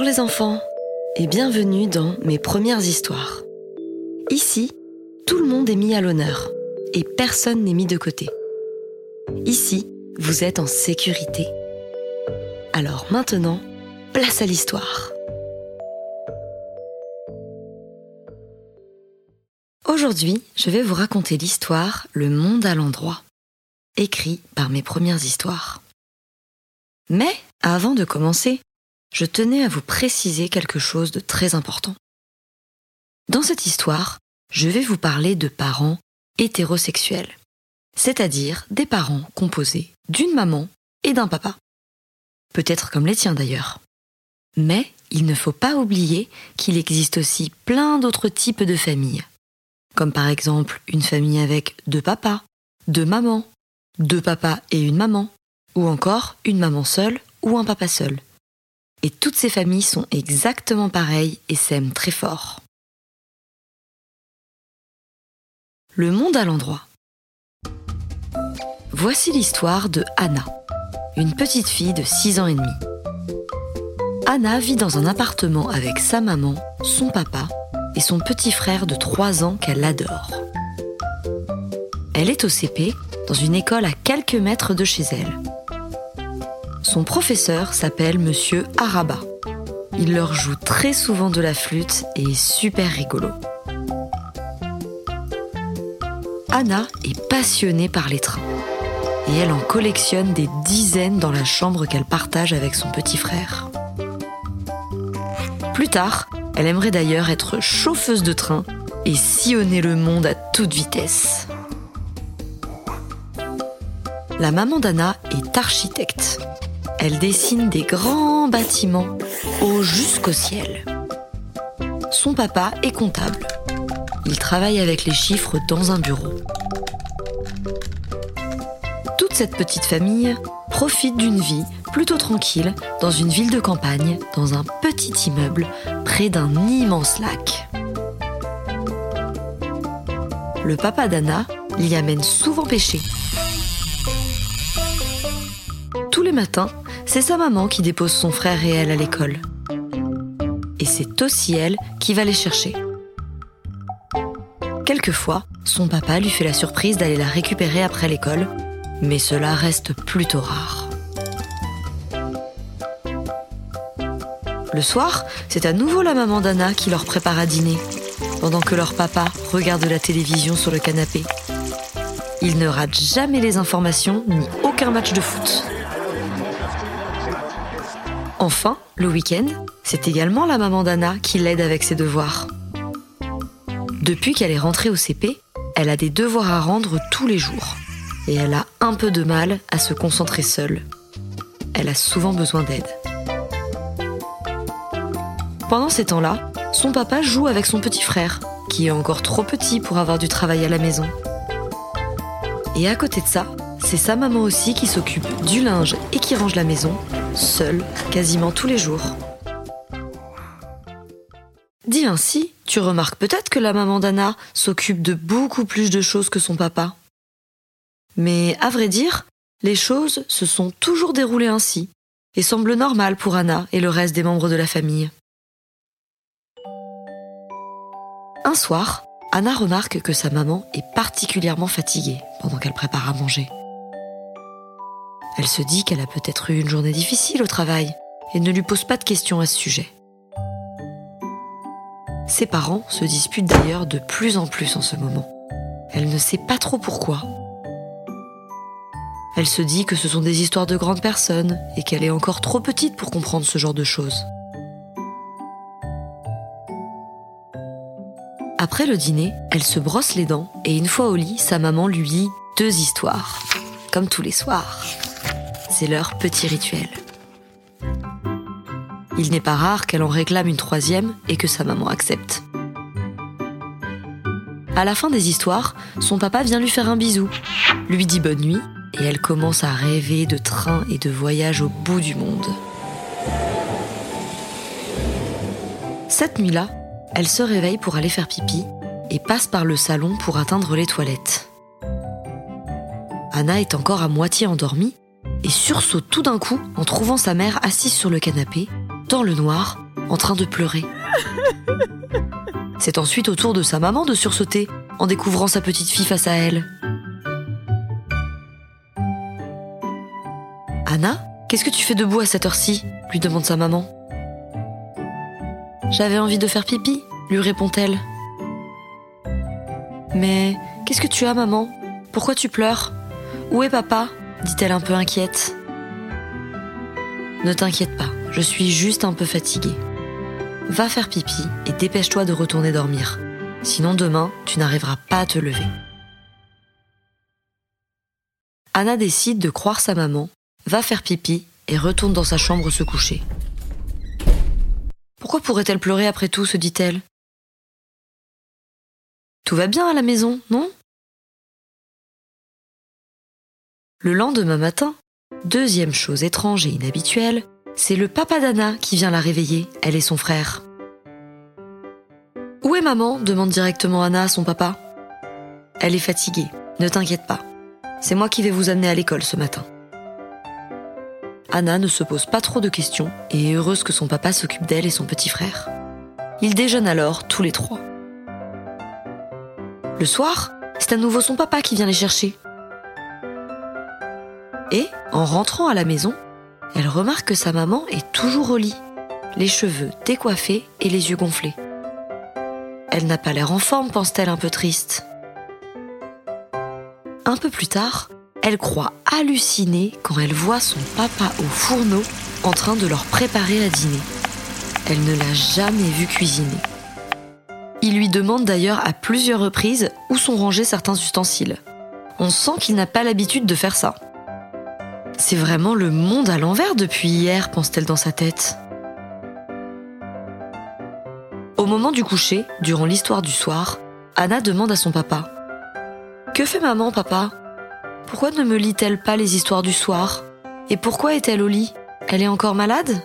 Bonjour les enfants et bienvenue dans mes premières histoires. Ici, tout le monde est mis à l'honneur et personne n'est mis de côté. Ici, vous êtes en sécurité. Alors maintenant, place à l'histoire. Aujourd'hui, je vais vous raconter l'histoire Le monde à l'endroit, écrit par mes premières histoires. Mais avant de commencer, je tenais à vous préciser quelque chose de très important. Dans cette histoire, je vais vous parler de parents hétérosexuels, c'est-à-dire des parents composés d'une maman et d'un papa. Peut-être comme les tiens d'ailleurs. Mais il ne faut pas oublier qu'il existe aussi plein d'autres types de familles, comme par exemple une famille avec deux papas, deux mamans, deux papas et une maman, ou encore une maman seule ou un papa seul. Et toutes ces familles sont exactement pareilles et s'aiment très fort. Le monde à l'endroit. Voici l'histoire de Anna, une petite fille de 6 ans et demi. Anna vit dans un appartement avec sa maman, son papa et son petit frère de 3 ans qu'elle adore. Elle est au CP, dans une école à quelques mètres de chez elle. Son professeur s'appelle Monsieur Araba. Il leur joue très souvent de la flûte et est super rigolo. Anna est passionnée par les trains et elle en collectionne des dizaines dans la chambre qu'elle partage avec son petit frère. Plus tard, elle aimerait d'ailleurs être chauffeuse de train et sillonner le monde à toute vitesse. La maman d'Anna est architecte elle dessine des grands bâtiments haut jusqu'au ciel. Son papa est comptable. Il travaille avec les chiffres dans un bureau. Toute cette petite famille profite d'une vie plutôt tranquille dans une ville de campagne, dans un petit immeuble près d'un immense lac. Le papa d'Anna l'y amène souvent pêcher. Tous les matins, c'est sa maman qui dépose son frère et elle à l'école. Et c'est aussi elle qui va les chercher. Quelquefois, son papa lui fait la surprise d'aller la récupérer après l'école, mais cela reste plutôt rare. Le soir, c'est à nouveau la maman d'Anna qui leur prépare à dîner, pendant que leur papa regarde la télévision sur le canapé. Il ne rate jamais les informations ni aucun match de foot. Enfin, le week-end, c'est également la maman d'Anna qui l'aide avec ses devoirs. Depuis qu'elle est rentrée au CP, elle a des devoirs à rendre tous les jours. Et elle a un peu de mal à se concentrer seule. Elle a souvent besoin d'aide. Pendant ces temps-là, son papa joue avec son petit frère, qui est encore trop petit pour avoir du travail à la maison. Et à côté de ça, c'est sa maman aussi qui s'occupe du linge et qui range la maison, seule, quasiment tous les jours. Dit ainsi, tu remarques peut-être que la maman d'Anna s'occupe de beaucoup plus de choses que son papa. Mais à vrai dire, les choses se sont toujours déroulées ainsi, et semblent normales pour Anna et le reste des membres de la famille. Un soir, Anna remarque que sa maman est particulièrement fatiguée pendant qu'elle prépare à manger. Elle se dit qu'elle a peut-être eu une journée difficile au travail et ne lui pose pas de questions à ce sujet. Ses parents se disputent d'ailleurs de plus en plus en ce moment. Elle ne sait pas trop pourquoi. Elle se dit que ce sont des histoires de grandes personnes et qu'elle est encore trop petite pour comprendre ce genre de choses. Après le dîner, elle se brosse les dents et une fois au lit, sa maman lui lit deux histoires, comme tous les soirs c'est leur petit rituel. Il n'est pas rare qu'elle en réclame une troisième et que sa maman accepte. À la fin des histoires, son papa vient lui faire un bisou, lui dit bonne nuit et elle commence à rêver de trains et de voyages au bout du monde. Cette nuit-là, elle se réveille pour aller faire pipi et passe par le salon pour atteindre les toilettes. Anna est encore à moitié endormie et sursaute tout d'un coup en trouvant sa mère assise sur le canapé, dans le noir, en train de pleurer. C'est ensuite au tour de sa maman de sursauter en découvrant sa petite fille face à elle. Anna, qu'est-ce que tu fais debout à cette heure-ci? lui demande sa maman. J'avais envie de faire pipi, lui répond-elle. Mais qu'est-ce que tu as, maman? Pourquoi tu pleures? Où est papa? Dit-elle un peu inquiète. Ne t'inquiète pas, je suis juste un peu fatiguée. Va faire pipi et dépêche-toi de retourner dormir. Sinon demain, tu n'arriveras pas à te lever. Anna décide de croire sa maman, va faire pipi et retourne dans sa chambre se coucher. Pourquoi pourrait-elle pleurer après tout se dit-elle? Tout va bien à la maison, non? Le lendemain matin, deuxième chose étrange et inhabituelle, c'est le papa d'Anna qui vient la réveiller, elle et son frère. Où est maman? demande directement Anna à son papa. Elle est fatiguée, ne t'inquiète pas. C'est moi qui vais vous amener à l'école ce matin. Anna ne se pose pas trop de questions et est heureuse que son papa s'occupe d'elle et son petit frère. Ils déjeunent alors tous les trois. Le soir, c'est à nouveau son papa qui vient les chercher. Et, en rentrant à la maison, elle remarque que sa maman est toujours au lit, les cheveux décoiffés et les yeux gonflés. Elle n'a pas l'air en forme, pense-t-elle un peu triste. Un peu plus tard, elle croit halluciner quand elle voit son papa au fourneau en train de leur préparer à dîner. Elle ne l'a jamais vu cuisiner. Il lui demande d'ailleurs à plusieurs reprises où sont rangés certains ustensiles. On sent qu'il n'a pas l'habitude de faire ça. C'est vraiment le monde à l'envers depuis hier, pense-t-elle dans sa tête. Au moment du coucher, durant l'histoire du soir, Anna demande à son papa Que fait maman, papa? Pourquoi ne me lit-elle pas les histoires du soir? Et pourquoi est-elle au lit? Elle est encore malade?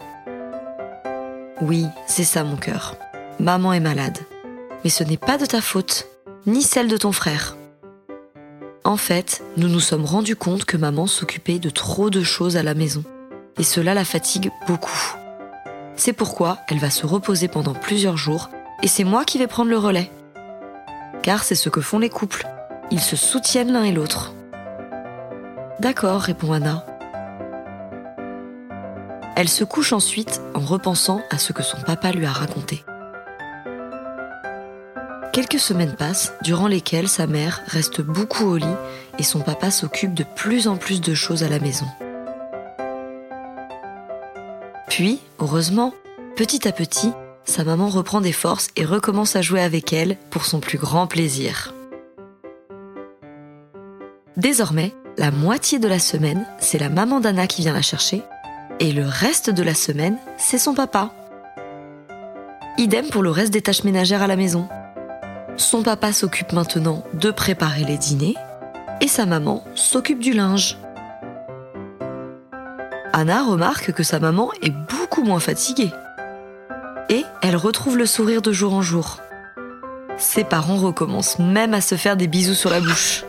Oui, c'est ça mon cœur. Maman est malade. Mais ce n'est pas de ta faute, ni celle de ton frère. En fait, nous nous sommes rendus compte que maman s'occupait de trop de choses à la maison. Et cela la fatigue beaucoup. C'est pourquoi elle va se reposer pendant plusieurs jours et c'est moi qui vais prendre le relais. Car c'est ce que font les couples. Ils se soutiennent l'un et l'autre. D'accord, répond Anna. Elle se couche ensuite en repensant à ce que son papa lui a raconté. Quelques semaines passent, durant lesquelles sa mère reste beaucoup au lit et son papa s'occupe de plus en plus de choses à la maison. Puis, heureusement, petit à petit, sa maman reprend des forces et recommence à jouer avec elle pour son plus grand plaisir. Désormais, la moitié de la semaine, c'est la maman d'Anna qui vient la chercher, et le reste de la semaine, c'est son papa. Idem pour le reste des tâches ménagères à la maison. Son papa s'occupe maintenant de préparer les dîners et sa maman s'occupe du linge. Anna remarque que sa maman est beaucoup moins fatiguée. Et elle retrouve le sourire de jour en jour. Ses parents recommencent même à se faire des bisous sur la bouche.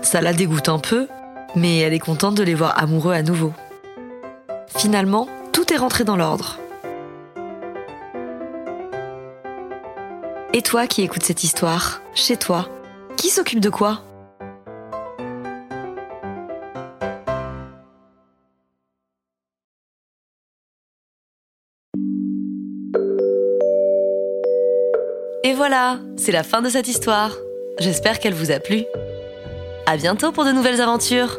Ça la dégoûte un peu, mais elle est contente de les voir amoureux à nouveau. Finalement, tout est rentré dans l'ordre. Et toi qui écoutes cette histoire, chez toi, qui s'occupe de quoi? Et voilà, c'est la fin de cette histoire. J'espère qu'elle vous a plu. À bientôt pour de nouvelles aventures.